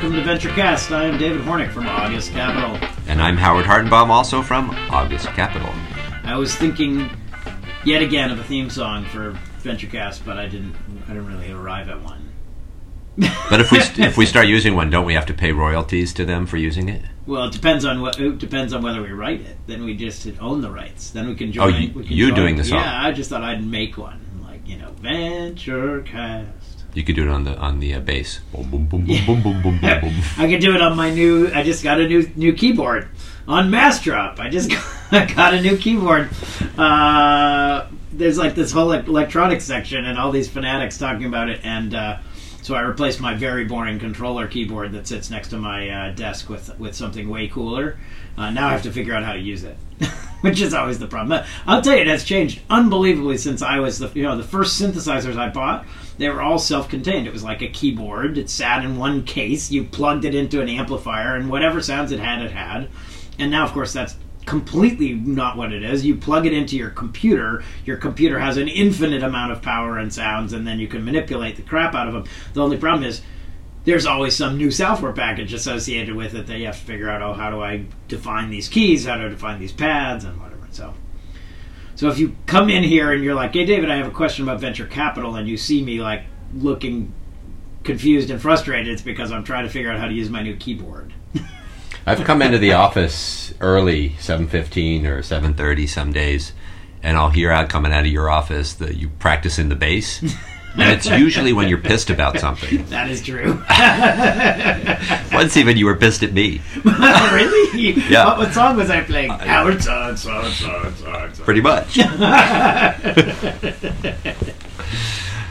Welcome to VentureCast. I am David Hornik from August Capital. And I'm Howard Hartenbaum, also from August Capital. I was thinking yet again of a theme song for VentureCast, but I didn't. I didn't really arrive at one. But if we if we start using one, don't we have to pay royalties to them for using it? Well, it depends on what. It depends on whether we write it. Then we just own the rights. Then we can oh, join. Oh, you- you doing the song. Yeah, I just thought I'd make one, like you know, VentureCast. You could do it on the on the uh, bass. Boom, boom, boom, boom, boom, boom, boom, boom, boom. I could do it on my new. I just got a new new keyboard on Massdrop. I just got a new keyboard. Uh, there's like this whole like, electronics section and all these fanatics talking about it, and uh, so I replaced my very boring controller keyboard that sits next to my uh, desk with with something way cooler. Uh, now I have to figure out how to use it, which is always the problem. I'll tell you, it has changed unbelievably since I was the you know the first synthesizers I bought. They were all self-contained. It was like a keyboard. It sat in one case. You plugged it into an amplifier, and whatever sounds it had, it had. And now, of course, that's completely not what it is. You plug it into your computer. Your computer has an infinite amount of power and sounds, and then you can manipulate the crap out of them. The only problem is there's always some new software package associated with it that you have to figure out. Oh, how do I define these keys? How do I define these pads and whatever? So. So if you come in here and you're like, "Hey, David, I have a question about venture capital," and you see me like looking confused and frustrated, it's because I'm trying to figure out how to use my new keyboard. I've come into the office early, seven fifteen or seven thirty some days, and I'll hear out coming out of your office that you practice in the bass. And it's usually when you're pissed about something. That is true. Once even you were pissed at me. really? Yeah. What, what song was I playing? Howard song, song, song, song, song. Pretty much.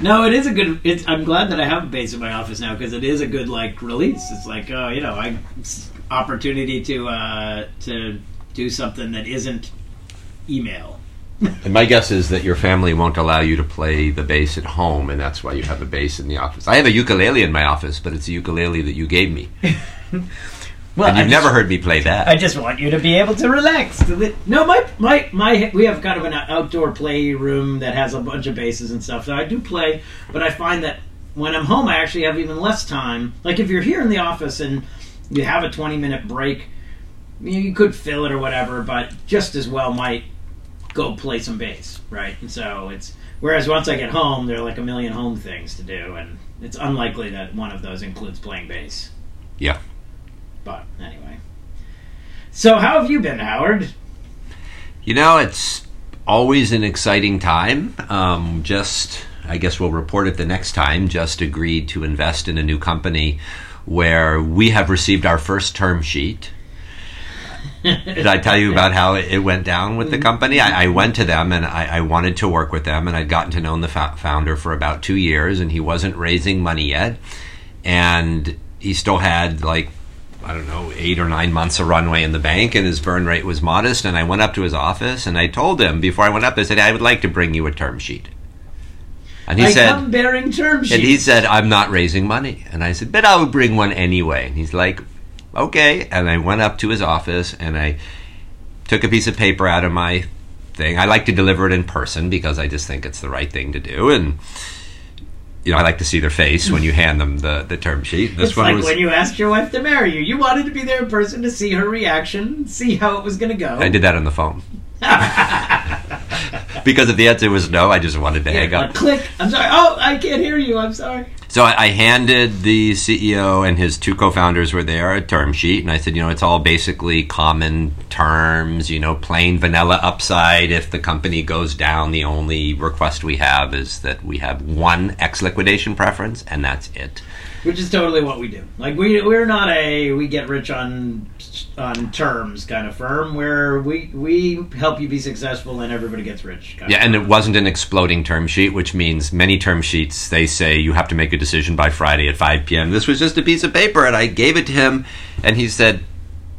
No, it is a good. It's, I'm glad that I have a bass in my office now because it is a good like release. It's like uh, you know, I opportunity to uh, to do something that isn't email. And my guess is that your family won't allow you to play the bass at home, and that's why you have a bass in the office. I have a ukulele in my office, but it's a ukulele that you gave me. Well, and you've never heard me play that. I just want you to be able to relax. No, my my my. We have kind of an outdoor play room that has a bunch of basses and stuff. So I do play, but I find that when I'm home, I actually have even less time. Like if you're here in the office and you have a 20 minute break, you, you could fill it or whatever, but just as well might go play some bass, right? And so it's whereas once I get home, there are like a million home things to do, and it's unlikely that one of those includes playing bass. Yeah. But anyway. So how have you been, Howard? You know, it's always an exciting time. Um, just, I guess we'll report it the next time. Just agreed to invest in a new company where we have received our first term sheet. Did I tell you about how it went down with the mm-hmm. company? I, I went to them and I, I wanted to work with them, and I'd gotten to know the fo- founder for about two years, and he wasn't raising money yet, and he still had like I don't know, eight or nine months of runway in the bank, and his burn rate was modest. And I went up to his office and I told him before I went up, I said, I would like to bring you a term sheet. And he I said, bearing term sheets. and he said, I'm not raising money. And I said, but I'll bring one anyway. And he's like, okay. And I went up to his office and I took a piece of paper out of my thing. I like to deliver it in person because I just think it's the right thing to do. And, you know, I like to see their face when you hand them the, the term sheet. This it's one like was. when you asked your wife to marry you. You wanted to be there in person to see her reaction, see how it was going to go. I did that on the phone. because if the answer was no, I just wanted to hang up. click. I'm sorry. Oh, I can't hear you. I'm sorry. So I, I handed the CEO and his two co-founders were there a term sheet, and I said, you know, it's all basically common terms, you know, plain vanilla upside. If the company goes down, the only request we have is that we have one ex liquidation preference, and that's it. Which is totally what we do. Like we we're not a we get rich on on terms kind of firm where we we help you be successful and everybody gets rich. Yeah, and firm. it wasn't an exploding term sheet, which means many term sheets they say you have to make a decision by Friday at 5 p.m. This was just a piece of paper, and I gave it to him, and he said,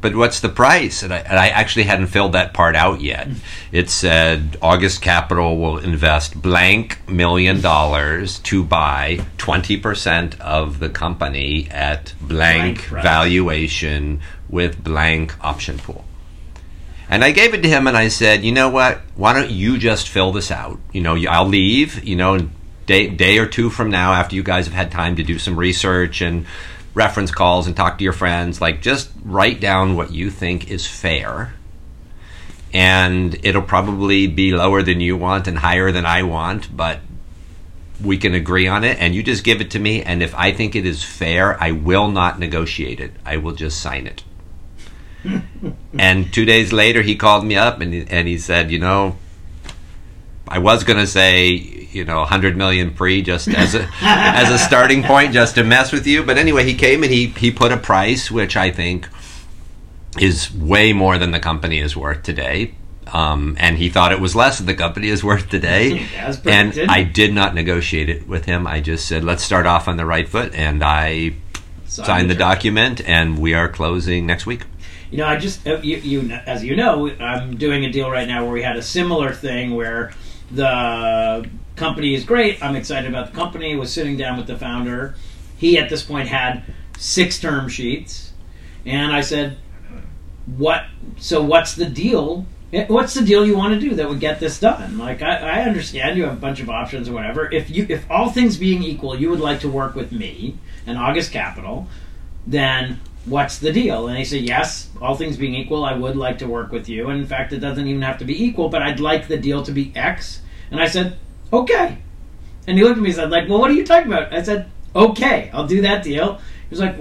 "But what's the price?" And I, and I actually hadn't filled that part out yet. Mm-hmm. It said August Capital will invest blank million dollars to buy 20 percent of the company at blank, Blank valuation with blank option pool. And I gave it to him and I said, you know what? Why don't you just fill this out? You know, I'll leave, you know, day day or two from now, after you guys have had time to do some research and reference calls and talk to your friends, like just write down what you think is fair. And it'll probably be lower than you want and higher than I want, but we can agree on it and you just give it to me and if I think it is fair, I will not negotiate it. I will just sign it. and 2 days later he called me up and and he said, "You know, I was going to say, you know, 100 million free just as a as a starting point just to mess with you, but anyway, he came and he he put a price which I think is way more than the company is worth today. Um, and he thought it was less than the company is worth today. And. I did not negotiate it with him. I just said, let's start off on the right foot. And I Sign signed the terms. document, and we are closing next week. You know, I just uh, you, you as you know, I'm doing a deal right now where we had a similar thing where the company is great. I'm excited about the company. Was sitting down with the founder. He at this point had six term sheets, and I said, "What? So what's the deal? Eh, What's the deal you want to do that would get this done? Like I, I understand you have a bunch of options or whatever. If you, if all things being equal, you would like to work with me and August Capital, then what's the deal? And he said, yes, all things being equal, I would like to work with you. And in fact, it doesn't even have to be equal, but I'd like the deal to be X. And I said, okay. And he looked at me and said, like, well, what are you talking about? I said, okay, I'll do that deal. He was like,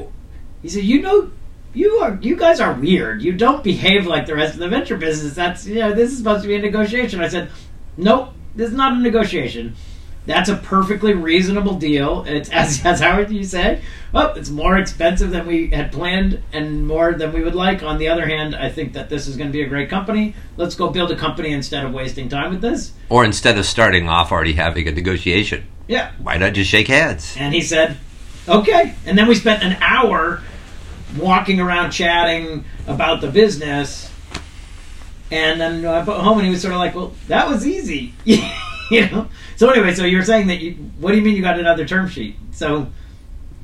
he said, you know, you are, you guys are weird. You don't behave like the rest of the venture business. That's, you know, this is supposed to be a negotiation. I said, nope, this is not a negotiation. That's a perfectly reasonable deal. It's as as Howard you say. Well, it's more expensive than we had planned and more than we would like. On the other hand, I think that this is going to be a great company. Let's go build a company instead of wasting time with this. Or instead of starting off already having a negotiation, Yeah. why not just shake hands? And he said, "Okay." And then we spent an hour walking around chatting about the business. And then I put home, and he was sort of like, "Well, that was easy," you know. So anyway, so you're saying that you? What do you mean you got another term sheet? So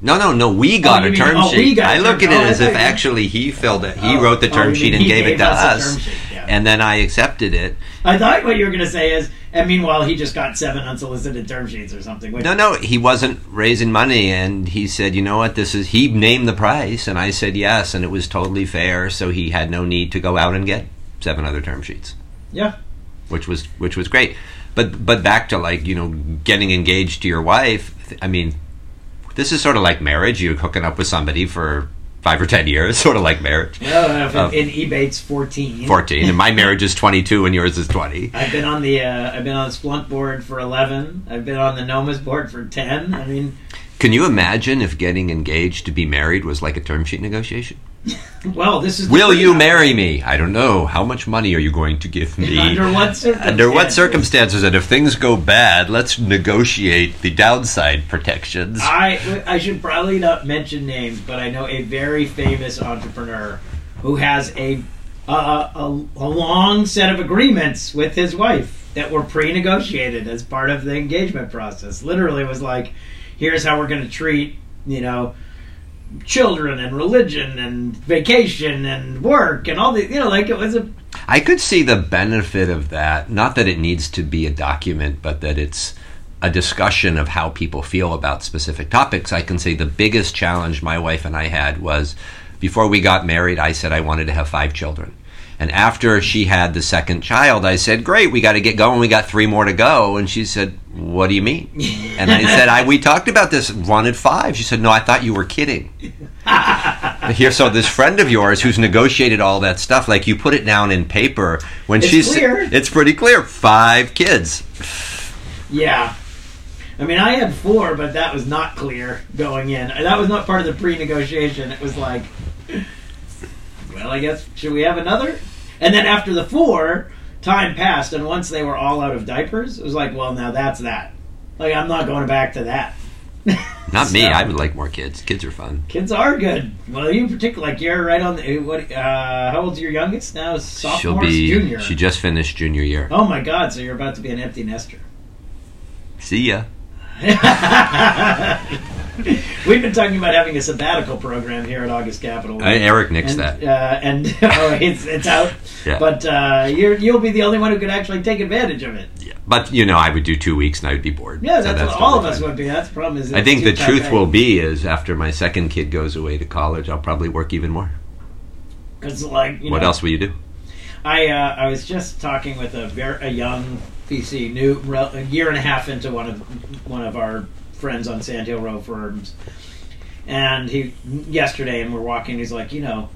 No, no, no. We oh, got you a mean- term oh, sheet. a I look at it Oh, as if actually he filled it. He Oh. wrote the Oh, term sheet and he gave it to us us, yeah. and then I accepted it. I thought what you were going to say is, and meanwhile, he just got seven unsolicited term sheets or something. Which, No, no, he wasn't raising money, and he said, "You know what? This is." He named the price, and I said yes, and it was totally fair. So he had no need to go out and get seven other term sheets, Yeah. which was which was great. But but back to like you know getting engaged to your wife. I mean, this is sort of like marriage. You're hooking up with somebody for five or ten years, sort of like marriage. Well, if Um, in Ebates, fourteen. Fourteen, and my marriage is twenty-two, and yours is twenty. I've been on the uh, I've been on the Splunk board for eleven. I've been on the Nomis board for ten. I mean, Can you imagine if getting engaged to be married was like a term sheet negotiation? well, this is. the Will you marry me? I don't know. How much money are you going to give me? Under what circumstances? Under what circumstances? And if things go bad, let's negotiate the downside protections. I I should probably not mention names, but I know a very famous entrepreneur who has a a, a, a long set of agreements with his wife that were pre-negotiated as part of the engagement process. Literally, was like, here's how we're going to treat you know children and religion and vacation and work and all the you know like it was a I could see the benefit of that. Not that it needs to be a document, but that it's a discussion of how people feel about specific topics. I can say the biggest challenge my wife and I had was before we got married, I said I wanted to have five children. And after she had the second child, I said, "Great, we got to get going. We got three more to go." And she said, "What do you mean?" And I said, "I we talked about this. Wanted five. She said, "No, I thought you were kidding." Here, so this friend of yours who's negotiated all that stuff, like you put it down in paper when It's she's clear. it's pretty clear. Five kids. Yeah. I mean, I had four, but that was not clear going in. That was not part of the pre-negotiation. It was like, well, I guess should we have another? And then after the four, time passed, and once they were all out of diapers, it was like, well, now that's that. Like, I'm not going back to that. Not me. I would like more kids. Kids are fun. Kids are good. Well, you in particular, like you're right on the. What? Uh, how old's your youngest now? Sophomore, She'll be. junior. She just finished junior year. oh my God! So you're about to be an empty nester. See ya. We've been talking about having a sabbatical program here at August Capital. Uh, Eric nixed and, that. Uh, and oh, it's it's out. Yeah. But uh, you're, you'll be the only one who could actually take advantage of it. Yeah. But you know, I would do two weeks and I would be bored. Yeah, So that's, what all of us would be. That's the problem. Is I think the truth will be is after my second kid goes away to college, I'll probably work even more. 'Cause, like you what know, else will you do? I uh, I was just talking with a very a young VC, new a year and a half into one of one of our friends on Sand Hill Road firms, and he yesterday, and we're walking. He's like, you know,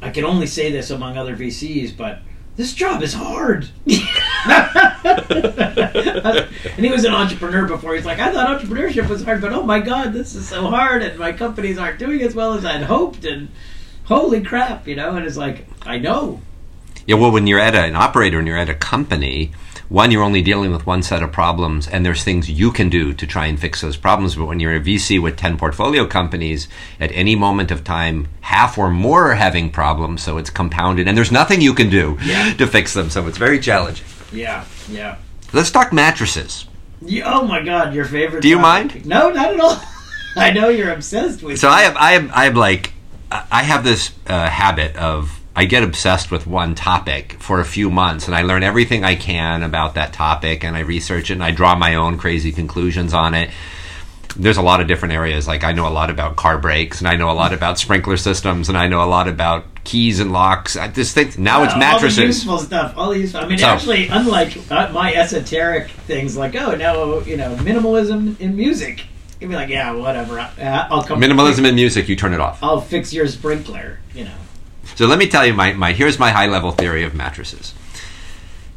I can only say this among other VCs, but this job is hard. and he was an entrepreneur before. He's like, I thought entrepreneurship was hard, but oh my god, this is so hard, and my companies aren't doing as well as I'd hoped, and holy crap, you know. And it's like, I know. Yeah, well, when you're at an operator and you're at a company, one, you're only dealing with one set of problems, and there's things you can do to try and fix those problems. But when you're a VC with 10 portfolio companies, at any moment of time, half or more are having problems, so it's compounded, and there's nothing you can do Yeah. to fix them, so it's very challenging. Yeah, yeah. Let's talk mattresses. You, oh my god, your favorite. Do you topic. mind? No, not at all. I know you're obsessed with. So I have, I have, I have like, I have this uh, habit of I get obsessed with one topic for a few months, and I learn everything I can about that topic, and I research it, and I draw my own crazy conclusions on it. There's a lot of different areas. Like I know a lot about car brakes, and I know a lot about sprinkler systems, and I know a lot about keys and locks. I just think now it's mattresses. All the useful stuff. All the useful. I mean, So- actually, unlike uh, my esoteric things, like oh, now you know, minimalism in music. You'd be like, yeah, whatever. I'll come. Minimalism in music, you turn it off. I'll fix your sprinkler. You know. So let me tell you my, my here's my high level theory of mattresses.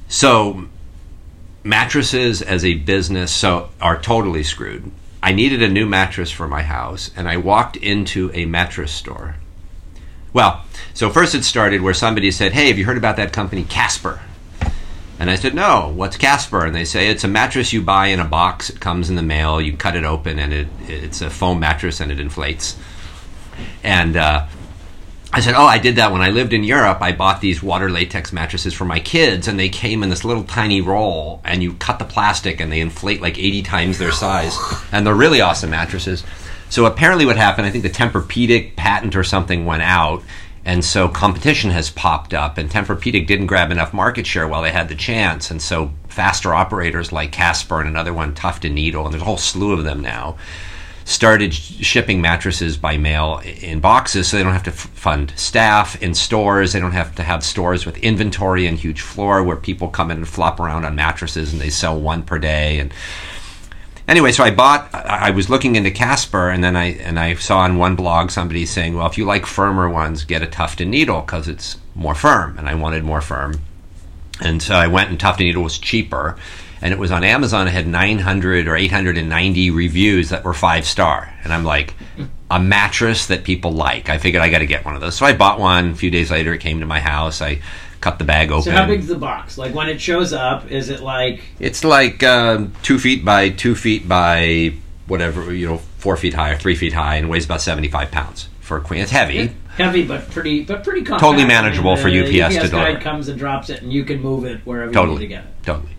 So mattresses as a business so are totally screwed. I needed a new mattress for my house and I walked into a mattress store. Well, so first it started where somebody said, "Hey, have you heard about that company Casper?" And I said, "No, what's Casper?" And they say it's a mattress you buy in a box. It comes in the mail. You cut it open, and it it's a foam mattress, and it inflates. And uh, I said, "Oh, I did that when I lived in Europe. I bought these water latex mattresses for my kids, and they came in this little tiny roll, and you cut the plastic, and they inflate like 80 times their size, and they're really awesome mattresses." So apparently, what happened? I think the Tempur-Pedic patent or something went out, and so competition has popped up, and Tempur-Pedic didn't grab enough market share while they had the chance, and so faster operators like Casper and another one, Tuft and Needle, and there's a whole slew of them now started shipping mattresses by mail in boxes so they don't have to f- fund staff in stores. They don't have to have stores with inventory and huge floor where people come in and flop around on mattresses and they sell one per day. And anyway, so I bought. I, was looking into Casper, and then I and I saw on one blog somebody saying, "Well, if you like firmer ones, get a Tuft and Needle because it's more firm." And I wanted more firm, and so I went and Tuft and Needle was cheaper. And it was on Amazon. It had 900 or 890 reviews that were five star. And I'm like, a mattress that people like. I figured I got to get one of those. So I bought one. A few days later, it came to my house. I cut the bag open. So how big's the box? Like when it shows up, is it like It's like um, two feet by two feet by whatever, you know, four feet high or three feet high, and weighs about 75 pounds for a queen. It's heavy. heavy but pretty but pretty compact? Totally manageable for the UPS to UPS guy comes and drops it, and you can move it wherever you Totally. need to get it. Totally.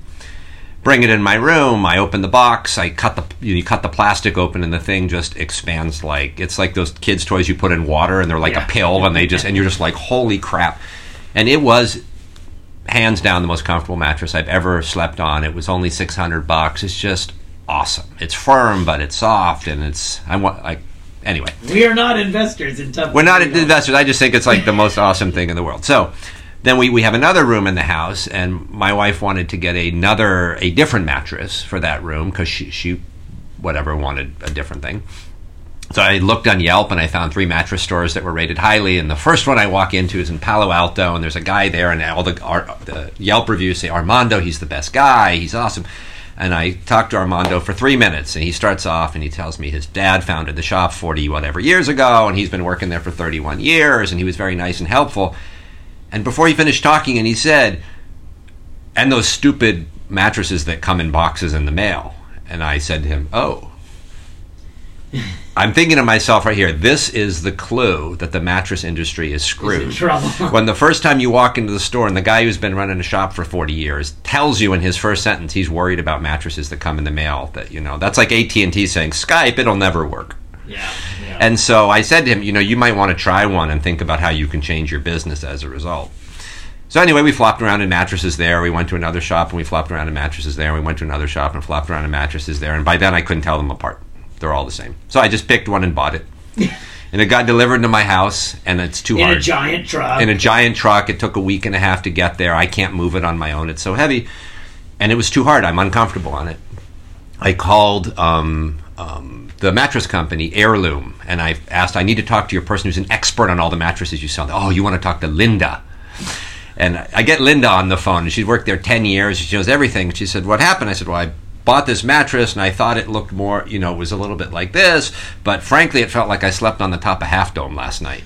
Bring it in my room. I open the box. I cut the you, cut the plastic open, and the thing just expands like it's like those kids' toys you put in water, and they're like Yeah. a pill, and they just and you're just like holy crap. And it was hands down the most comfortable mattress I've ever slept on. It was only six hundred bucks. It's just awesome. It's firm, but it's soft, and it's I want like anyway. We are not investors in Tuft. We're not investors. I just think it's like the most awesome thing in the world. So then we, we have another room in the house, and my wife wanted to get another, a different mattress for that room because she, she, whatever, wanted a different thing. So I looked on Yelp and I found three mattress stores that were rated highly. And the first one I walk into is in Palo Alto, and there's a guy there, and all the, our, the Yelp reviews say Armando, he's the best guy, he's awesome. And I talked to Armando for three minutes, and he starts off and he tells me his dad founded the shop 40 whatever years ago, and he's been working there for 31 years, and he was very nice and helpful. And before he finished talking, and he said, and those stupid mattresses that come in boxes in the mail. And I said to him, Oh. I'm thinking to myself right here, this is the clue that the mattress industry is screwed. when the first time you walk into the store and the guy who's been running a shop for 40 years tells you in his first sentence he's worried about mattresses that come in the mail that you know that's like AT&T saying Skype it'll never work. Yeah. Yeah. And so I said to him, you know, you might want to try one and think about how you can change your business as a result. So anyway, we flopped around in mattresses there. We went to another shop and we flopped around in mattresses there. We went to another shop and flopped around in mattresses there. And by then I couldn't tell them apart. They're all the same. So I just picked one and bought it. and it got delivered to my house and it's too in hard In a giant truck. in a giant truck. It took a week and a half to get there. I can't move it on my own. It's so heavy, and it was too hard. I'm uncomfortable on it. I called um, um, the mattress company, Heirloom, and I asked. I need to talk to your person who's an expert on all the mattresses you sell. Oh, you want to talk to Linda? And I get Linda on the phone, and she's worked there ten years. She knows everything. She said, "What happened?" I said, "Well, I." Bought this mattress and I thought it looked more, you know, it was a little bit like this, but frankly, it felt like I slept on the top of Half Dome last night.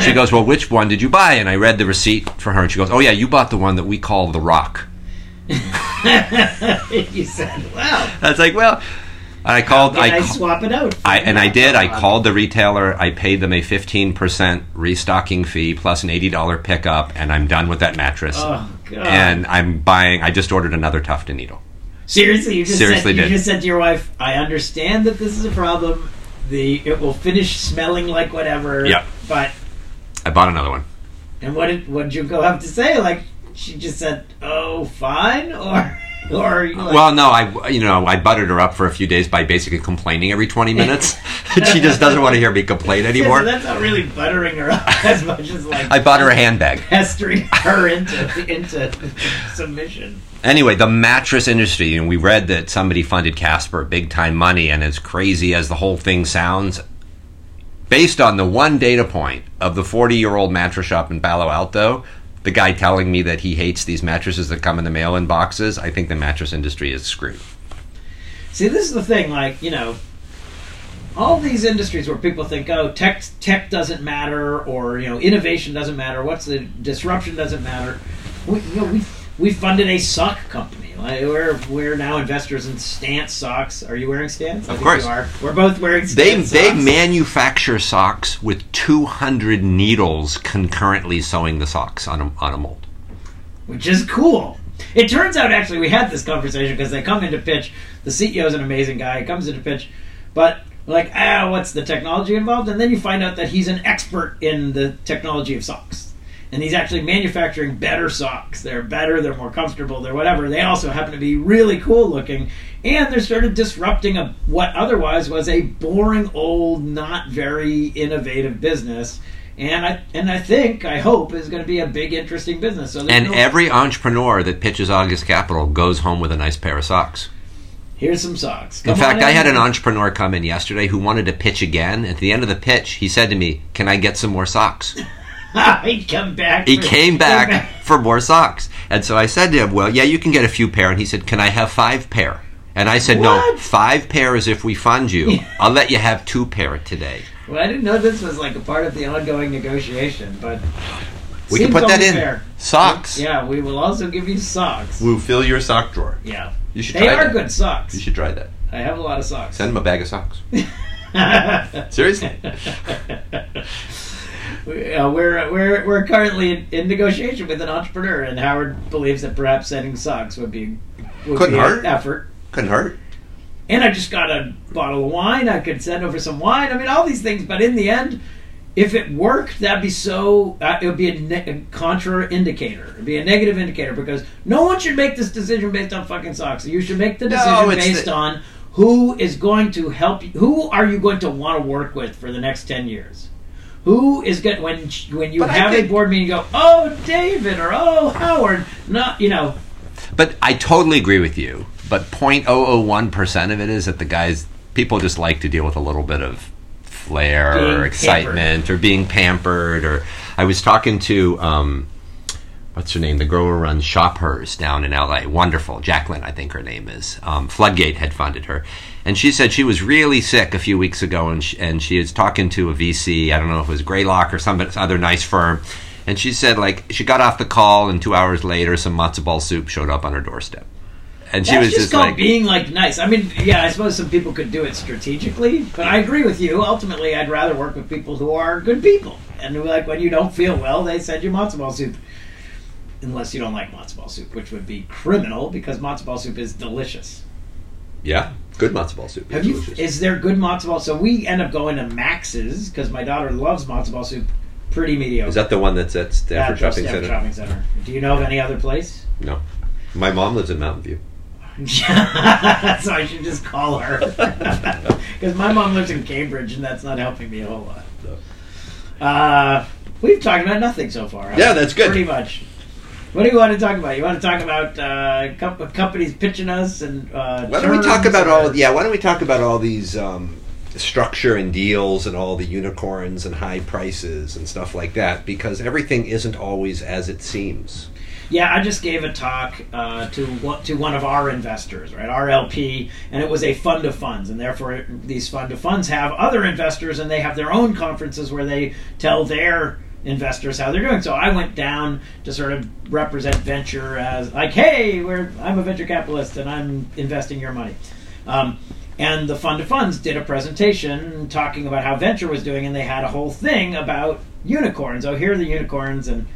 She goes, Well, which one did you buy? And I read the receipt for her, and she goes, Oh, yeah, you bought the one that we call The Rock. you said, "Wow, I was like, Well, I called, I, I, swap it out?" I and I did. I called the retailer. I paid them a 15% restocking fee plus an $80 pickup, and I'm done with that mattress. Oh god! And I'm buying, I just ordered another Tuft and Needle. seriously, you just Seriously said, you just said to your wife, "I understand that this is a problem. The it will finish smelling like whatever." Yep. But I bought another one. and what did what did you go have to say? Like she just said, "Oh, fine," or or like, Well, no, I you know I buttered her up for a few days by basically complaining every 20 minutes. she just doesn't want to hear me complain anymore. Yeah, so that's not really buttering her up as much as like I bought her a handbag. pestering her into into submission. Anyway, the mattress industry, and we read that somebody funded Casper big time money, and as crazy as the whole thing sounds, based on the one data point of the 40 year old mattress shop in Palo Alto, the guy telling me that he hates these mattresses that come in the mail in boxes, I think the mattress industry is screwed. See, this is the thing. Like you know, all these industries where people think, "Oh, tech tech doesn't matter," or you know, innovation doesn't matter. What's the disruption doesn't matter. We, you know, we we funded a sock company. Like we're we're now investors in Stance socks. Are you wearing Stance? I Of think course. you are. We're both wearing They, Stance they socks. manufacture socks with 200 needles concurrently sewing the socks on a, on a mold. which is cool. It turns out actually we had this conversation because they come into pitch. The CEO is an amazing guy. He comes into pitch, but like, ah, what's the technology involved? And then you find out that he's an expert in the technology of socks. And he's actually manufacturing better socks. They're better, they're more comfortable, they're whatever. They also happen to be really cool looking. And they're sort of disrupting a, what otherwise was a boring, old, not very innovative business. And I and I think, I hope, is going to be a big, interesting business. So And no- every entrepreneur that pitches August Capital goes home with a nice pair of socks. Here's some socks. In fact, on I had an entrepreneur come in yesterday who wanted to pitch again. At the end of the pitch, he said to me, Can I get some more socks? Come back. He for- came back for more socks. And so I said to him, Well, yeah, you can get a few pair. And he said, Can I have five pair? And I said, No, five pair is if we fund you. I'll let you have two pair today. Well, I didn't know this was like a part of the ongoing negotiation, but We can put that in. fair. Socks. Yeah, we will also give you socks. We'll fill your sock drawer. Yeah, You should they are that. good socks. You should try that. I have a lot of socks. Send him a bag of socks. Seriously. Uh, we're we're we're currently in, in negotiation with an entrepreneur, and Howard believes that perhaps sending socks would be would Couldn't be hurt. an effort. Couldn't hurt. And I just got a bottle of wine. I could send over some wine. I mean, all these things. But in the end, if it worked, that'd be so. Uh, it would be a, ne- a contra indicator. It'd be a negative indicator because no one should make this decision based on fucking socks. You should make the decision it's based the- on who is going to help you. Who are you going to want to work with for the next ten years? Who is going when when you But I have a board meeting? You go, oh David or oh Howard. Not you know. But I totally agree with you. But 0.001% of it is that the guys, people just like to deal with a little bit of flair Being or excitement or being pampered. Or I was talking to, um, what's her name? The girl who runs Shop Hers down in LA. Wonderful. Jacqueline, I think her name is. Um, Floodgate had funded her. And she said she was really sick a few weeks ago and she, and she was talking to a VC. I don't know if it was Greylock or some other nice firm. And she said, like, she got off the call and two hours later, some matzo ball soup showed up on her doorstep and she That's was just just like, being like nice. I mean, yeah, I suppose some people could do it strategically, but I agree with you. Ultimately, I'd rather work with people who are good people, and who, like when you don't feel well, they send you matzo ball soup. Unless you don't like matzo ball soup, which would be criminal because matzo ball soup is delicious. yeah, good matzo ball soup. Have you? Delicious. Is there good matzo ball? So we end up going to Max's because my daughter loves matzo ball soup. Pretty mediocre. Is that the one that's at Stanford Shopping Stanford Center? Shopping Center. Do you know of any other place? No. My mom lives in Mountain View. so I should just call her because my mom lives in Cambridge, and that's not helping me a whole lot. Uh, we've talked about nothing so far. Yeah, that's good. Pretty much. What do you want to talk about? You want to talk about uh, com- companies pitching us and uh, Why don't we talk about or- all? Yeah, why don't we talk about all these um, structure and deals and all the unicorns and high prices and stuff like that? Because everything isn't always as it seems. Yeah, I just gave a talk uh, to one- to one of our investors, right, our LP, and it was a fund of funds, and therefore these fund of funds have other investors, and they have their own conferences where they tell their investors how they're doing. So I went down to sort of represent venture as like, hey, we're I'm a venture capitalist, and I'm investing your money. Um, and the fund of funds did a presentation talking about how venture was doing, and they had a whole thing about unicorns. Oh, here are the unicorns, and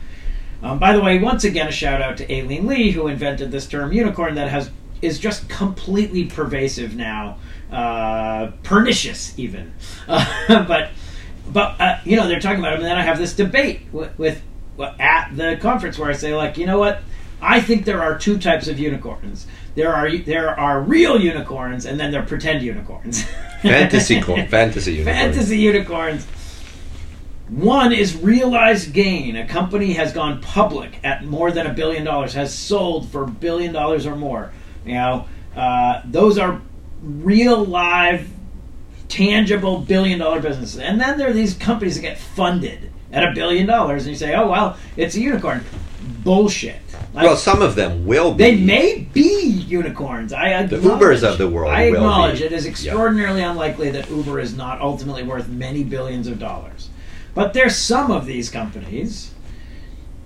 um, by the way, once again, a shout out to Aileen Lee, who invented this term unicorn that has is just completely pervasive now, uh, pernicious even. Uh, but but uh, you know they're talking about it, and then I have this debate with, with at the conference where I say like, you know what? I think there are two types of unicorns. There are there are real unicorns, and then there are pretend unicorns. Fantasy corn, fantasy unicorn. Fantasy unicorns. One is realized gain. A company has gone public at more than a billion dollars, has sold for a billion dollars or more. You know, uh, those are real, live, tangible billion dollar businesses. And then there are these companies that get funded at a billion dollars, and you say, oh, well, it's a unicorn. Bullshit. Like, Well, some of them will be. they may be unicorns. I The Ubers of the world I will acknowledge it is Yeah. extraordinarily unlikely that Uber is not ultimately worth many billions of dollars. But there's some of these companies.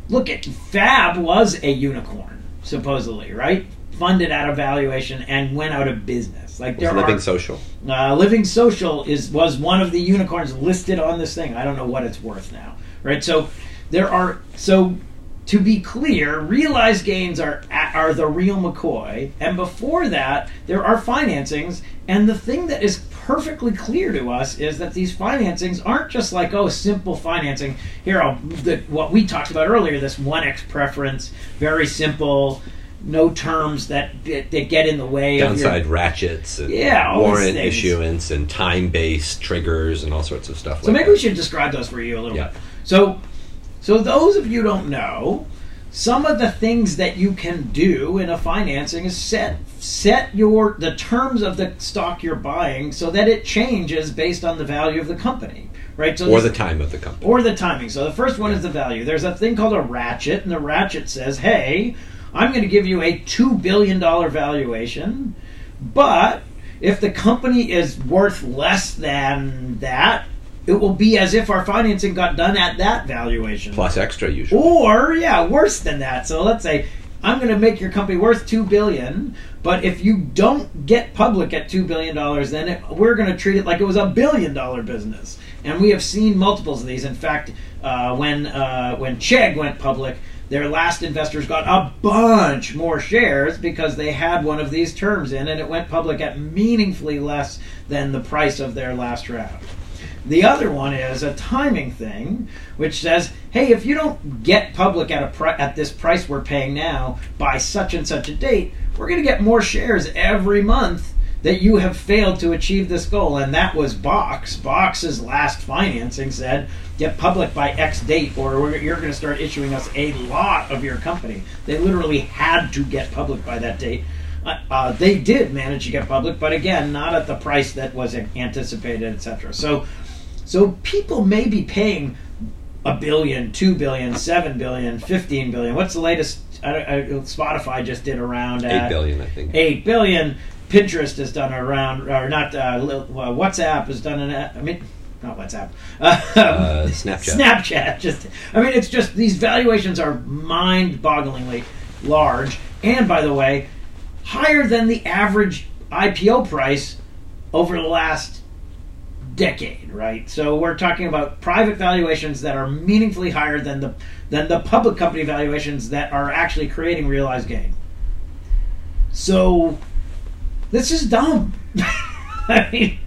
Look at Fab was a unicorn supposedly, right? Funded at a valuation and went out of business. Like there living are social. uh, Living Social is was one of the unicorns listed on this thing. I don't know what it's worth now, right? So there are so to be clear, realized gains are are the real McCoy, and before that there are financings. And the thing that is perfectly clear to us is that these financings aren't just like oh simple financing. Here, I'll, the, what we talked about earlier, this one x preference, very simple. No terms that that that get in the way of your Downside ratchets and Yeah, warrant issuance and time based triggers and all sorts of stuff. So like maybe that. we should describe those for you a little Yeah. bit. So, so those of you don't know, some of the things that you can do in a financing is set set your the terms of the stock you're buying so that it changes based on the value of the company, right? So or the time of the company. or the timing. So the first one is the value. There's a thing called a ratchet, and the ratchet says, "Hey, I'm going to give you a two billion dollar valuation, but if the company is worth less than that, it will be as if our financing got done at that valuation." Plus extra usually. Or yeah, worse than that. So let's say I'm going to make your company worth two billion, but if you don't get public at two billion dollars, then it, we're going to treat it like it was a billion dollar business. And we have seen multiples of these. In fact, uh, when uh, when Chegg went public, their last investors got a bunch more shares because they had one of these terms in, and it went public at meaningfully less than the price of their last round. The other one is a timing thing, which says, "Hey, if you don't get public at a at this price we're paying now by such and such a date, we're going to get more shares every month that you have failed to achieve this goal." And that was Box. Box's last financing said, "Get public by X date, or we're, you're going to start issuing us a lot of your company." They literally had to get public by that date. Uh, uh, they did manage to get public, but again, not at the price that was anticipated, etc. So, so people may be paying a billion, two billion, seven billion, fifteen billion. What's the latest? I, I, Spotify just did around Eight billion, I think. eight billion. Pinterest has done around, or not? Uh, well, WhatsApp has done an. I mean, not WhatsApp. Uh, Snapchat. Snapchat. Just, I mean, it's just these valuations are mind-bogglingly large. And by the way, higher than the average IPO price over the last decade, right? So we're talking about private valuations that are meaningfully higher than the than the public company valuations that are actually creating realized gain. So this is dumb. I mean,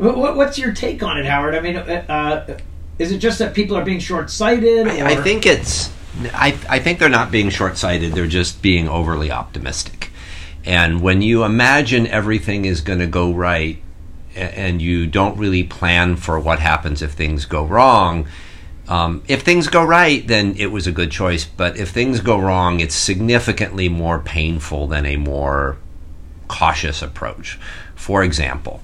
what's your take on it, Howard? I mean, uh, is it just that people are being short-sighted? I, I think it's. I, I think they're not being short-sighted. They're just being overly optimistic. And when you imagine everything is going to go right, and you don't really plan for what happens if things go wrong. Um, if things go right, then it was a good choice. But if things go wrong, it's significantly more painful than a more cautious approach. For example,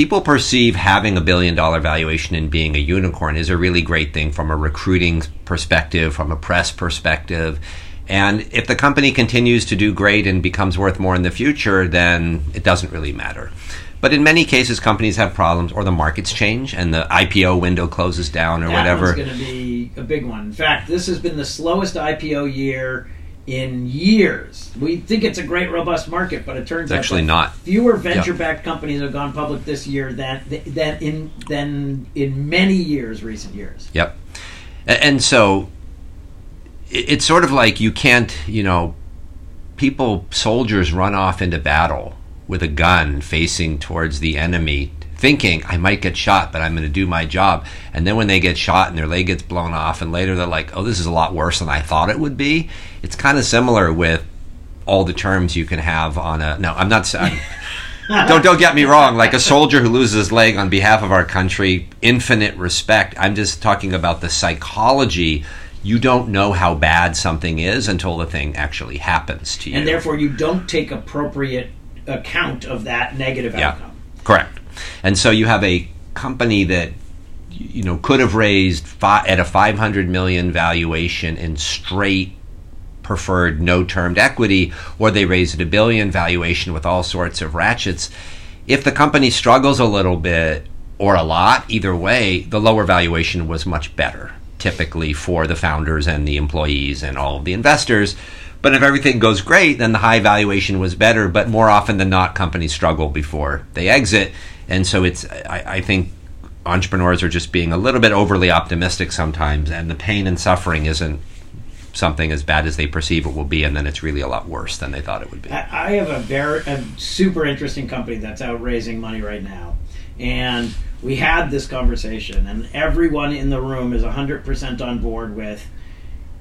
people perceive having a billion dollar valuation and being a unicorn is a really great thing from a recruiting perspective, from a press perspective. And if the company continues to do great and becomes worth more in the future, then it doesn't really matter. But in many cases, companies have problems, or the markets change, and the IPO window closes down, or that whatever. That's going to be a big one. In fact, this has been the slowest IPO year in years. We think it's a great, robust market, but it turns it's out actually not. Fewer venture-backed companies have gone public this year than than in than in many years, recent years. Yep. And so it's sort of like you can't, you know, people, soldiers run off into battle with a gun facing towards the enemy, thinking, I might get shot, but I'm going to do my job. And then when they get shot and their leg gets blown off, and later they're like, oh, this is a lot worse than I thought it would be. It's kind of similar with all the terms you can have on a. No, I'm not saying. don't don't get me wrong. Like a soldier who loses his leg on behalf of our country, infinite respect. I'm just talking about the psychology you don't know how bad something is until the thing actually happens to you. And therefore, you don't take appropriate account of that negative yeah, outcome. Correct. And so you have a company that you know could have raised fi- at a 500 million valuation in straight preferred no termed equity or they raise at a billion valuation with all sorts of ratchets if the company struggles a little bit or a lot either way the lower valuation was much better typically for the founders and the employees and all of the investors but if everything goes great, then the high valuation was better. But more often than not, companies struggle before they exit, and so it's. I, I think entrepreneurs are just being a little bit overly optimistic sometimes, and the pain and suffering isn't something as bad as they perceive it will be, and then it's really a lot worse than they thought it would be. I have a very a super interesting company that's out raising money right now, and we had this conversation, and everyone in the room is hundred percent on board with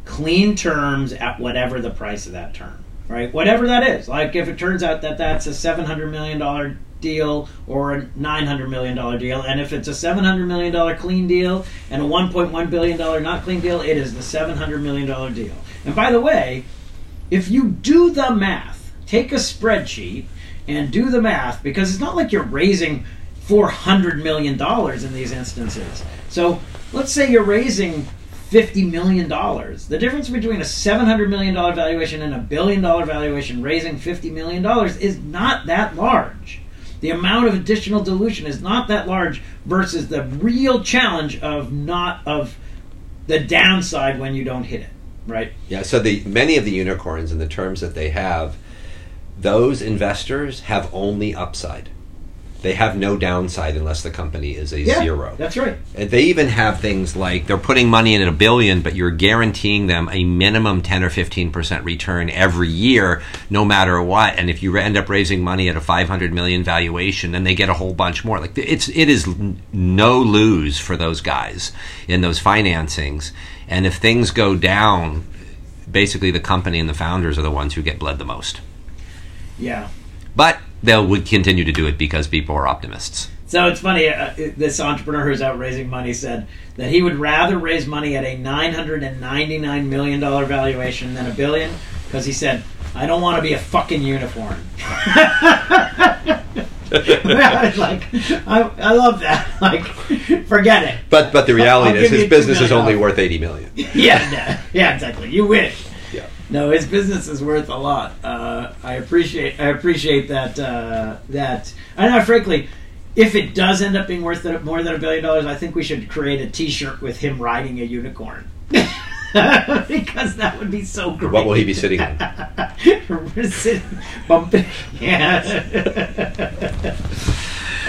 clean terms at whatever the price of that term, right? Whatever that is. Like if it turns out that that's a $700 million deal or a $900 million deal, and if it's a $700 million clean deal and a $1.1 billion not clean deal, it is the $700 million deal. And by the way, if you do the math, take a spreadsheet and do the math, because it's not like you're raising $400 million in these instances. So let's say you're raising fifty million dollars. The difference between a seven hundred million dollar valuation and a billion dollar valuation raising fifty million dollars is not that large. The amount of additional dilution is not that large versus the real challenge of not of the downside when you don't hit it. Right? Yeah. So the many of the unicorns and the terms that they have, those investors have only upside they have no downside unless the company is a yeah, zero. That's right. And they even have things like they're putting money in at a billion, but you're guaranteeing them a minimum 10 or 15% return every year, no matter what. And if you end up raising money at a 500 million valuation, then they get a whole bunch more. Like it's, it is no lose for those guys in those financings. And if things go down, basically the company and the founders are the ones who get bled the most. Yeah. But they'll would continue to do it because people are optimists. So it's funny. Uh, this entrepreneur who's out raising money said that he would rather raise money at a nine hundred and ninety nine million dollar valuation than a billion because he said, "I don't want to be a fucking unicorn." like, I, I love that. Like, forget it. But but the reality I'll is, his business is only worth eighty million. yeah, yeah, exactly. You wish. No, his business is worth a lot. Uh, I appreciate I appreciate that uh, that. I know, frankly, if it does end up being worth more than a billion dollars, I think we should create a T-shirt with him riding a unicorn. because that would be so great. What will he be sitting on? bumping. Yeah.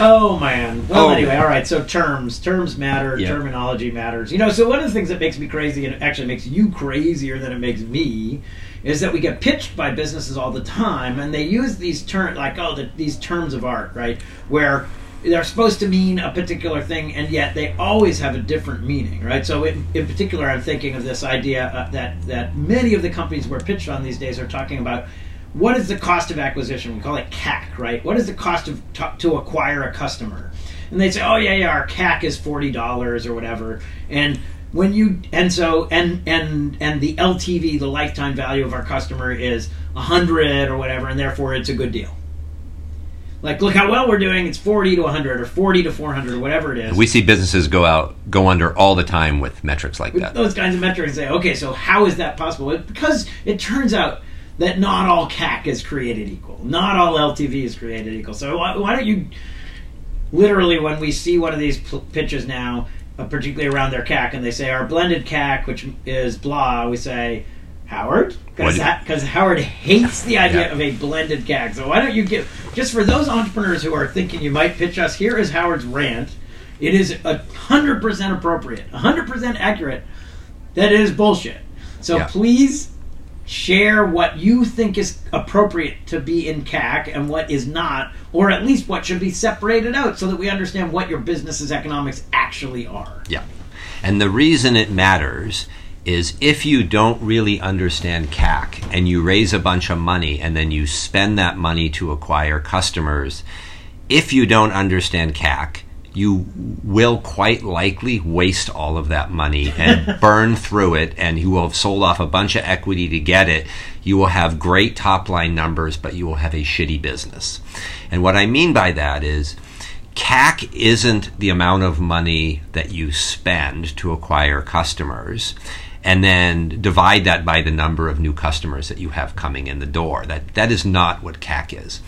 Oh man. Well, Oh. anyway, all right. So terms, terms matter. Yeah. Terminology matters. You know. So one of the things that makes me crazy, and actually makes you crazier than it makes me, is that we get pitched by businesses all the time, and they use these terms like oh, the, these terms of art, right? Where they're supposed to mean a particular thing, and yet they always have a different meaning, right? So, in, in particular, I'm thinking of this idea uh, that that many of the companies we're pitched on these days are talking about. What is the cost of acquisition? We call it CAC, right? What is the cost of to, to acquire a customer? And they say, "Oh yeah, yeah, our CAC is forty dollars or whatever." And when you and so and and and the LTV, the lifetime value of our customer is a hundred or whatever, and therefore it's a good deal. Like, look how well we're doing. It's forty to hundred or forty to four hundred whatever it is. We see businesses go out, go under all the time with metrics like with that. those kinds of metrics say, okay, so how is that possible? It- Because it turns out that not all CAC is created equal. Not all LTV is created equal. So why, why don't you, literally, when we see one of these pl- pitches now, uh, particularly around their CAC, and they say our blended CAC, which is blah, we say, Howard? Because Howard hates the idea Yeah. of a blended CAC. So why don't you give, just for those entrepreneurs who are thinking you might pitch us, here is Howard's rant. It is a hundred percent appropriate, a hundred percent accurate. That is bullshit. So Yeah. please share what you think is appropriate to be in CAC and what is not, or at least what should be separated out, so that we understand what your business's economics actually are. Yeah. And the reason it matters is if you don't really understand CAC and you raise a bunch of money and then you spend that money to acquire customers, if you don't understand CAC, you will quite likely waste all of that money and burn through it, and you will have sold off a bunch of equity to get it. You will have great top line numbers, but you will have a shitty business. And what I mean by that is, CAC isn't the amount of money that you spend to acquire customers and then divide that by the number of new customers that you have coming in the door. That that is not what CAC is.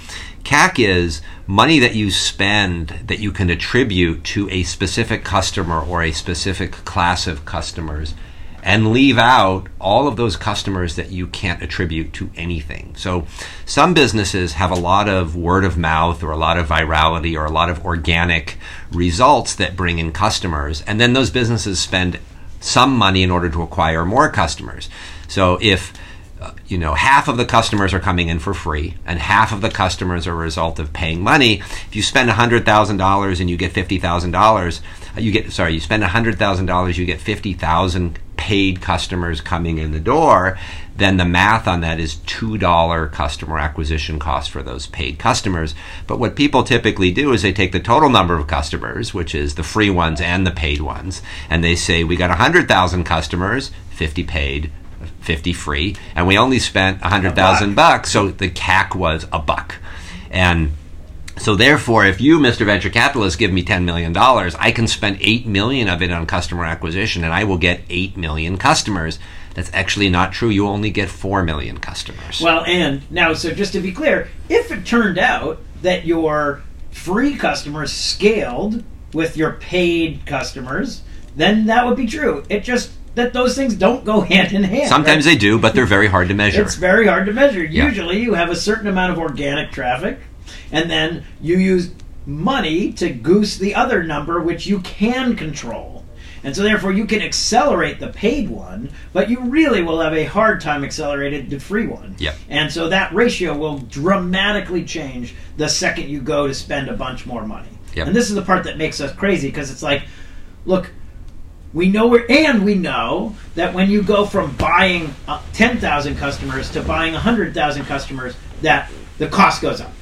CAC is money that you spend that you can attribute to a specific customer or a specific class of customers and leave out all of those customers that you can't attribute to anything. So some businesses have a lot of word of mouth or a lot of virality or a lot of organic results that bring in customers and then those businesses spend some money in order to acquire more customers. So if uh, you know half of the customers are coming in for free and half of the customers are a result of paying money if you spend $100000 and you get $50000 uh, you get sorry you spend $100000 you get 50000 paid customers coming in the door then the math on that is $2 customer acquisition cost for those paid customers. But what people typically do is they take the total number of customers which is the free ones and the paid ones and they say we got 100000 customers 50 paid 50 free and we only spent 100,000 bucks so the CAC was a buck. And so therefore if you Mr. Venture Capitalist give me 10 million dollars I can spend 8 million of it on customer acquisition and I will get 8 million customers that's actually not true you only get 4 million customers Well, and now, so just to be clear, if it turned out that your free customers scaled with your paid customers, then that would be true. It just that those things don't go hand in hand. sometimes right? they do but they're very hard to measure It's very hard to measure. Yeah. Usually, you have a certain amount of organic traffic, and then you use money to goose the other number, which you can control. And so, therefore, you can accelerate the paid one, but you really will have a hard time accelerating the free one. Yep. And so that ratio will dramatically change the second you go to spend a bunch more money. Yep. And this is the part that makes us crazy because it's like, look, we know where, and we know that when you go from buying uh, 10,000 customers to buying 100,000 customers, that the cost goes up.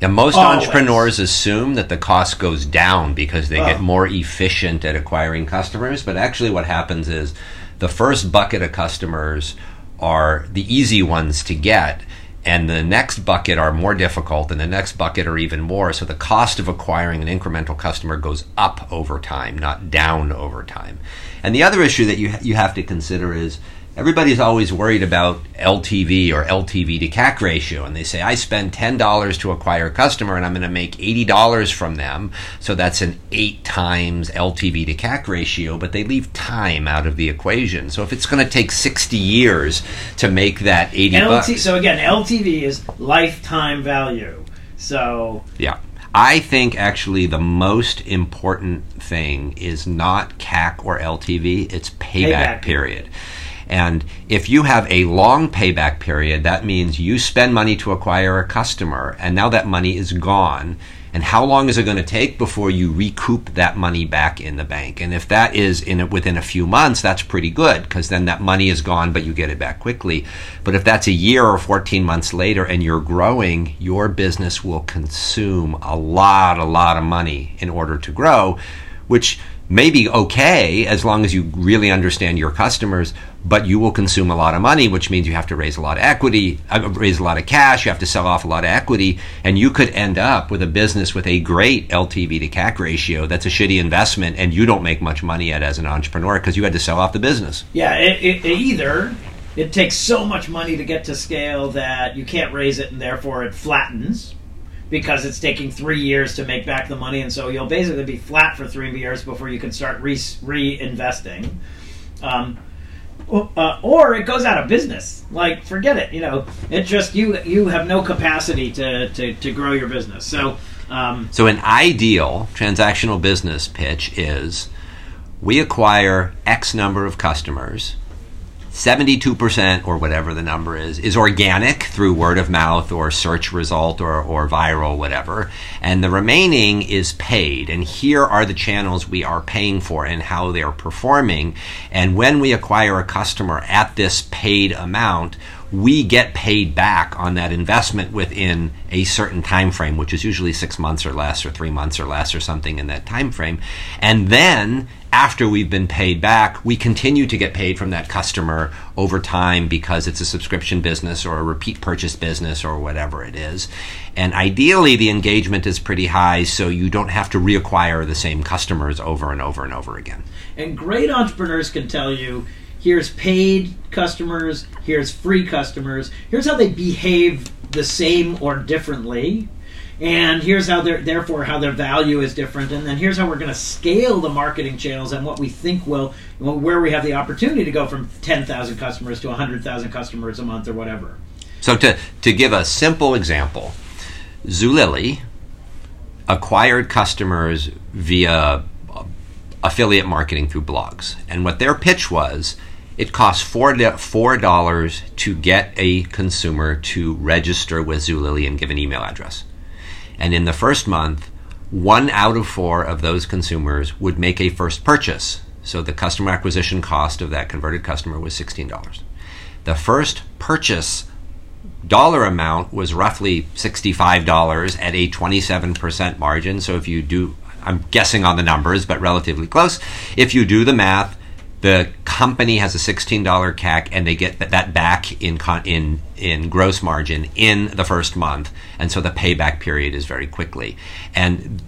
Yeah, most Always. entrepreneurs assume that the cost goes down because they Oh. get more efficient at acquiring customers, but actually what happens is the first bucket of customers are the easy ones to get and the next bucket are more difficult and the next bucket are even more so the cost of acquiring an incremental customer goes up over time not down over time and the other issue that you you have to consider is everybody's always worried about LTV or LTV to CAC ratio. And they say, I spend $10 to acquire a customer and I'm going to make $80 from them. So that's an eight times LTV to CAC ratio, but they leave time out of the equation. So if it's going to take 60 years to make that 80 LT, bucks. So again, LTV is lifetime value. So Yeah. I think actually the most important thing is not CAC or LTV, it's payback, Payback. period. And if you have a long payback period, that means you spend money to acquire a customer and now that money is gone. And how long is it going to take before you recoup that money back in the bank? And if that is in within a few months, that's pretty good because then that money is gone, but you get it back quickly. But if that's a year or 14 months later and you're growing, your business will consume a lot, a lot of money in order to grow, which may be okay as long as you really understand your customers, but you will consume a lot of money, which means you have to raise a lot of equity, uh, raise a lot of cash, you have to sell off a lot of equity, and you could end up with a business with a great LTV to CAC ratio that's a shitty investment, and you don't make much money at as an entrepreneur because you had to sell off the business. yeah, it, it either it takes so much money to get to scale that you can't raise it, and therefore it flattens because it's taking three years to make back the money, and so you'll basically be flat for three years before you can start re- reinvesting. Um, uh, or it goes out of business. Like, forget it. You know, it just you you have no capacity to to, to grow your business. So. Um, So, an ideal transactional business pitch is we acquire X number of customers. 72% or whatever the number is is organic through word of mouth or search result or, or viral whatever. And the remaining is paid. And here are the channels we are paying for and how they're performing. And when we acquire a customer at this paid amount we get paid back on that investment within a certain time frame which is usually 6 months or less or 3 months or less or something in that time frame. And then after we've been paid back we continue to get paid from that customer over time because it's a subscription business or a repeat purchase business or whatever it is. And ideally the engagement is pretty high so you don't have to reacquire the same customers over and over and over again. And great entrepreneurs can tell you here's paid customers, here's free customers, here's how they behave the same or differently. And here's how therefore how their value is different, and then here's how we're going to scale the marketing channels and what we think will where we have the opportunity to go from ten thousand customers to hundred thousand customers a month or whatever. So to, to give a simple example, Zulily acquired customers via affiliate marketing through blogs. And what their pitch was, it costs four dollars to get a consumer to register with Zulily and give an email address. And in the first month, one out of four of those consumers would make a first purchase. So the customer acquisition cost of that converted customer was $16. The first purchase dollar amount was roughly $65 at a 27% margin. So if you do, I'm guessing on the numbers, but relatively close. If you do the math, the company has a $16 CAC and they get that- back in in in gross margin in the first month, and so the payback period is very quickly. And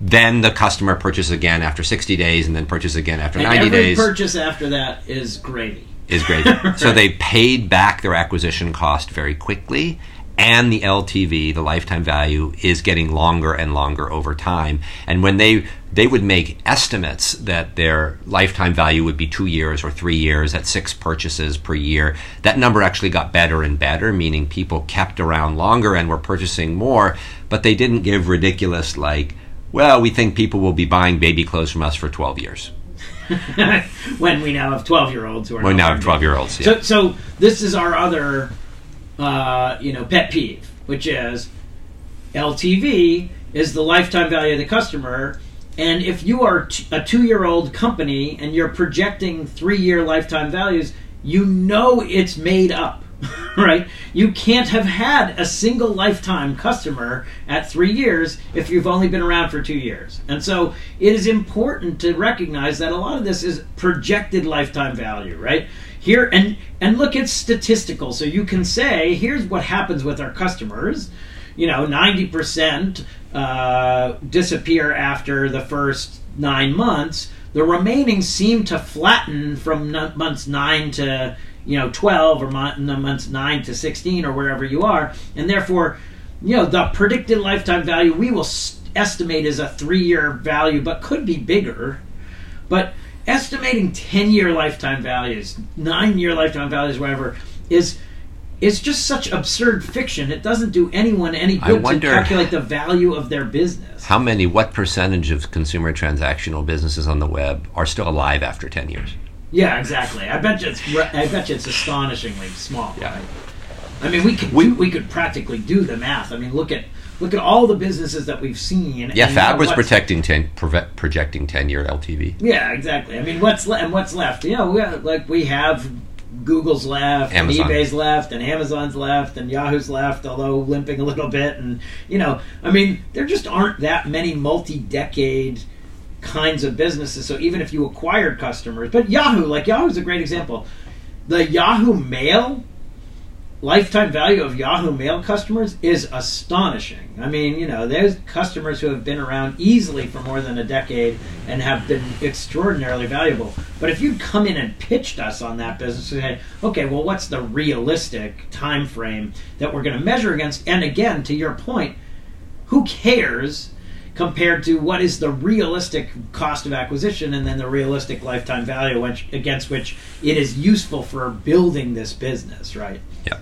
then the customer purchases again after 60 days, and then purchases again after And 90 every days purchase after that is gravy. is great. So they paid back their acquisition cost very quickly, and the LTV, the lifetime value, is getting longer and longer over time. And when they they would make estimates that their lifetime value would be two years or three years at six purchases per year, that number actually got better and better, meaning people kept around longer and were purchasing more, but they didn't give ridiculous like, well, we think people will be buying baby clothes from us for 12 years. when we now have twelve year olds who are We now have 12 year olds. Yeah. So, so this is our other, uh, you know, pet peeve, which is LTV is the lifetime value of the customer. And if you are t- a two-year-old company and you're projecting three-year lifetime values, you know it's made up, right? You can't have had a single lifetime customer at three years if you've only been around for two years. And so it is important to recognize that a lot of this is projected lifetime value, right? Here and and look, it's statistical, so you can say, here's what happens with our customers. You know, ninety percent uh, disappear after the first nine months. The remaining seem to flatten from months nine to you know 12 or months 9 to 16 or wherever you are and therefore you know the predicted lifetime value we will estimate is a 3 year value but could be bigger but estimating 10 year lifetime values 9 year lifetime values whatever is is just such absurd fiction. It doesn't do anyone any good wonder- to calculate the value of their business. How many, what percentage of consumer transactional businesses on the web are still alive after 10 years? Yeah, exactly. I bet you it's I bet you it's astonishingly small. Yeah. Right? I mean, we could We- we could practically do the math. I mean, look at look at all the businesses that we've seen. Yeah, Fab was protecting 10, projecting 10 year LTV. Yeah, exactly. I mean, what's le- and what's left? You know, we have, like we have Google's left, Amazon. and eBay's left, and Amazon's left, and Yahoo's left, although limping a little bit. And you know, I mean, there just aren't that many multi-decade kinds of businesses. So even if you acquired customers, but Yahoo, like Yahoo's a great example. The Yahoo Mail lifetime value of Yahoo Mail customers is astonishing. I mean, you know, there's customers who have been around easily for more than a decade and have been extraordinarily valuable. But if you'd come in and pitched us on that business and say, okay, well, what's the realistic time frame that we're going to measure against? And again, to your point, who cares? Compared to what is the realistic cost of acquisition and then the realistic lifetime value which, against which it is useful for building this business, right? Yeah.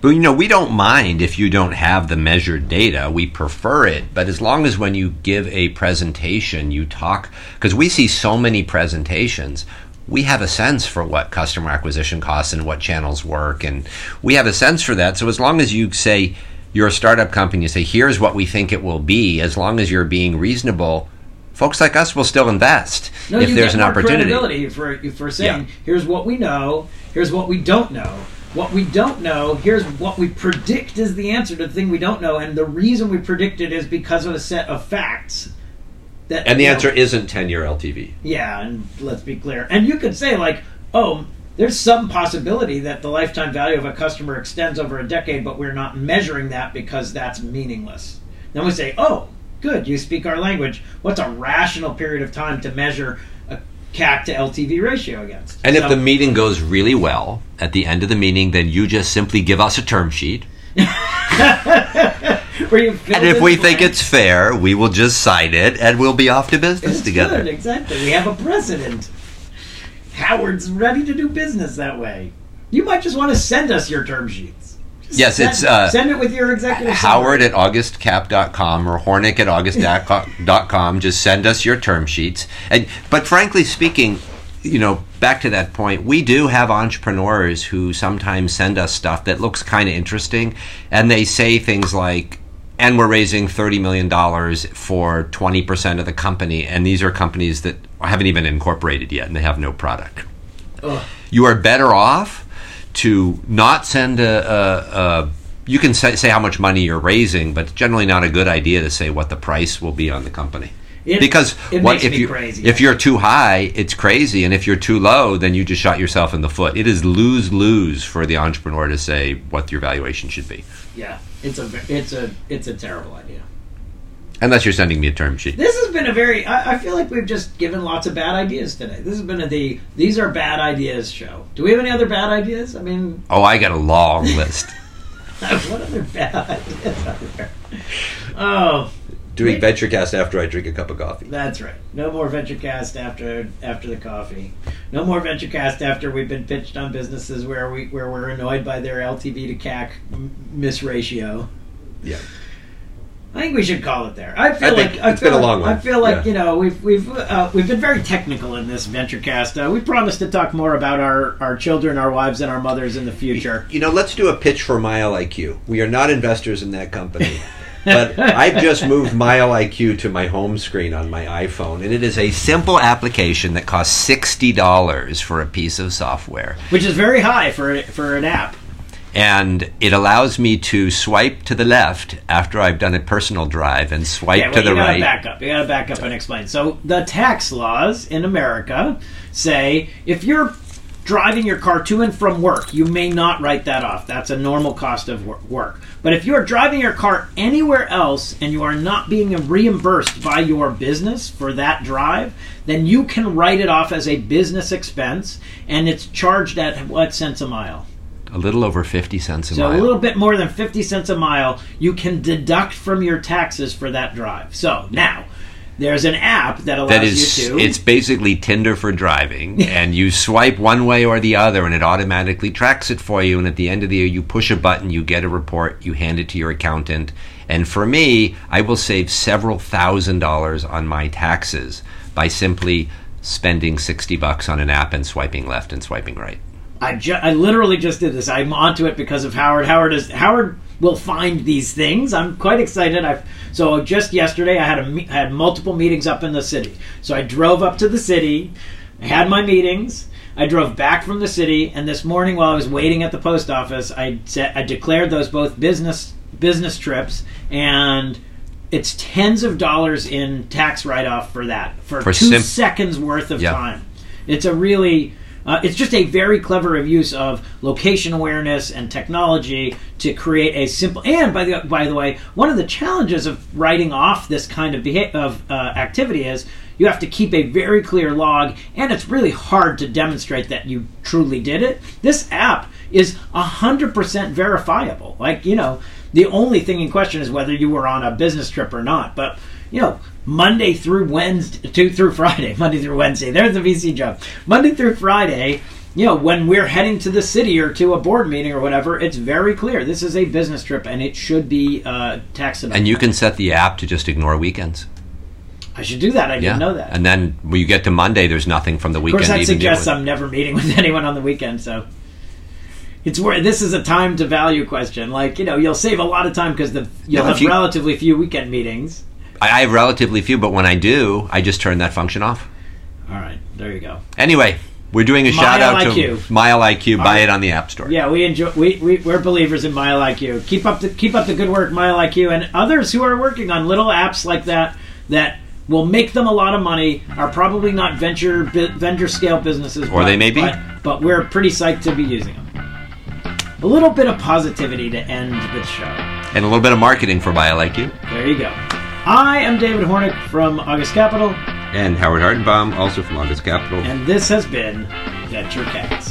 But you know, we don't mind if you don't have the measured data. We prefer it. But as long as when you give a presentation, you talk, because we see so many presentations, we have a sense for what customer acquisition costs and what channels work. And we have a sense for that. So as long as you say, you're a startup company, you say, here's what we think it will be, as long as you're being reasonable, folks like us will still invest No, if there's an opportunity. credibility for for saying Yeah. here's what we know, here's what we don't know. What we don't know, here's what we predict is the answer to the thing we don't know, and the reason we predict it is because of a set of facts. That And the you know, answer isn't 10 year LTV. yeah, and let's be clear. And you could say like, oh, there's some possibility that the lifetime value of a customer extends over a decade, but we're not measuring that because that's meaningless. Then we say, oh, good, you speak our language. What's a rational period of time to measure CAC to LTV ratio against? And if the meeting goes really well, at the end of the meeting, then you just simply give us a term sheet. where you fill And if we think it's fair, we will just sign it and we'll be off to business it's together. good, exactly. We have a president. Howard's ready to do business that way. You might just want to send us your term sheets. Yes, send, it's, uh, send it with your executive. Howard summary. at augustcap.com or Hornik at august.com. Just send us your term sheets. And But frankly speaking, you know, back to that point, we do have entrepreneurs who sometimes send us stuff that looks kind of interesting, and they say things like, and we're raising $30 million for 20% of the company, and these are companies that haven't even incorporated yet and they have no product. Ugh. You are better off to not send a. a, a you can say, say how much money you're raising, but it's generally not a good idea to say what the price will be on the company. It- because it what if you crazy. if you're too high, it's crazy, and if you're too low, then you just shot yourself in the foot. It is lose lose for the entrepreneur to say what your valuation should be, Yeah, it's a it's a it's a terrible idea. Unless you're sending me a term sheet. This has been a very. I, I feel like we've just given lots of bad ideas today. This has been a the these are bad ideas show. Do we have any other bad ideas? I mean, Oh, I got a long list. what other bad ideas are there? Oh, Doing VentureCast after I drink a cup of coffee. that's right. No more VentureCast after after the coffee. No more VentureCast after we've been pitched on businesses where we where we're annoyed by their LTV to CAC m- miss ratio. Yeah. I think we should call it there. I feel I like I it's feel been a like, long one. I feel like Yeah. you know we've we've uh, we've been very technical in this VentureCast. Uh, we promised to talk more about our our children, our wives, and our mothers in the future. You know, let's do a pitch for Mile IQ. We are not investors in that company. but I've just moved Mile IQ to my home screen on my iPhone, and it is a simple application that costs sixty dollars for a piece of software, which is very high for for an app. And it allows me to swipe to the left after I've done a personal drive, and swipe Yeah, well, to the you gotta right. back up. You gotta back up and explain. So the tax laws in America say if you're driving your car to and from work, you may not write that off. That's a normal cost of work. But if you are driving your car anywhere else and you are not being reimbursed by your business for that drive, then you can write it off as a business expense and it's charged at what cents a mile? A little over 50 cents a So mile. a little bit more than 50 cents a mile you can deduct from your taxes for that drive. So now there's an app that allows that is, you to it's basically Tinder for driving, and you swipe one way or the other, and it automatically tracks it for you. And at the end of the year, you push a button, you get a report, you hand it to your accountant. And for me, I will save several thousand dollars on my taxes by simply spending 60 bucks on an app and swiping left and swiping right. I, ju- I literally just did this. I'm onto it because of Howard. Howard is Howard will find these things. I'm quite excited. I've so just yesterday I had a me- had multiple meetings up in the city. So I drove up to the city, I had my meetings. I drove back from the city, and this morning while I was waiting at the post office, I I declared those both business business trips and. It's tens of dollars in tax write off for that for, For two sim- seconds worth of Yeah. time. It's a really uh, it's just a very clever use of location awareness and technology to create a simple. And by the by the way, one of the challenges of writing off this kind of beha- of uh, activity is you have to keep a very clear log, and it's really hard to demonstrate that you truly did it. This app is hundred percent verifiable. Like you know, the only thing in question is whether you were on a business trip or not. But you know, Monday through Wednesday, to, through Friday, Monday through Wednesday. There's the VC job. Monday through Friday, you know, when we're heading to the city or to a board meeting or whatever, it's very clear this is a business trip and it should be uh, taxable. And you can set the app to just ignore weekends. I should do that. I didn't know that. And then when you get to Monday, there's nothing from the weekend. of course, that suggests. I'm never meeting with anyone on the weekend. So it's where this is a time to value question. Like you know, you'll save a lot of time because the you'll No, have you- relatively few weekend meetings. I I have relatively few, but when I do, I just turn that function off. All right, there you go. Anyway, we're doing a shout out to Mile IQ. Buy right. it on the App Store. Yeah, we enjoy. We, we we're believers in Mile IQ. Keep up the keep up the good work, Mile IQ, and others who are working on little apps like that that will make them a lot of money are probably not venture venture scale businesses, Or but- they may be. But, but we're pretty psyched to be using them. A little bit of positivity to end the show. And a little bit of marketing for Mile IQ. There you go. I am David Hornik from August Capital, And Howard Hartenbaum, also from August Capital. and this has been Venture VentureCast.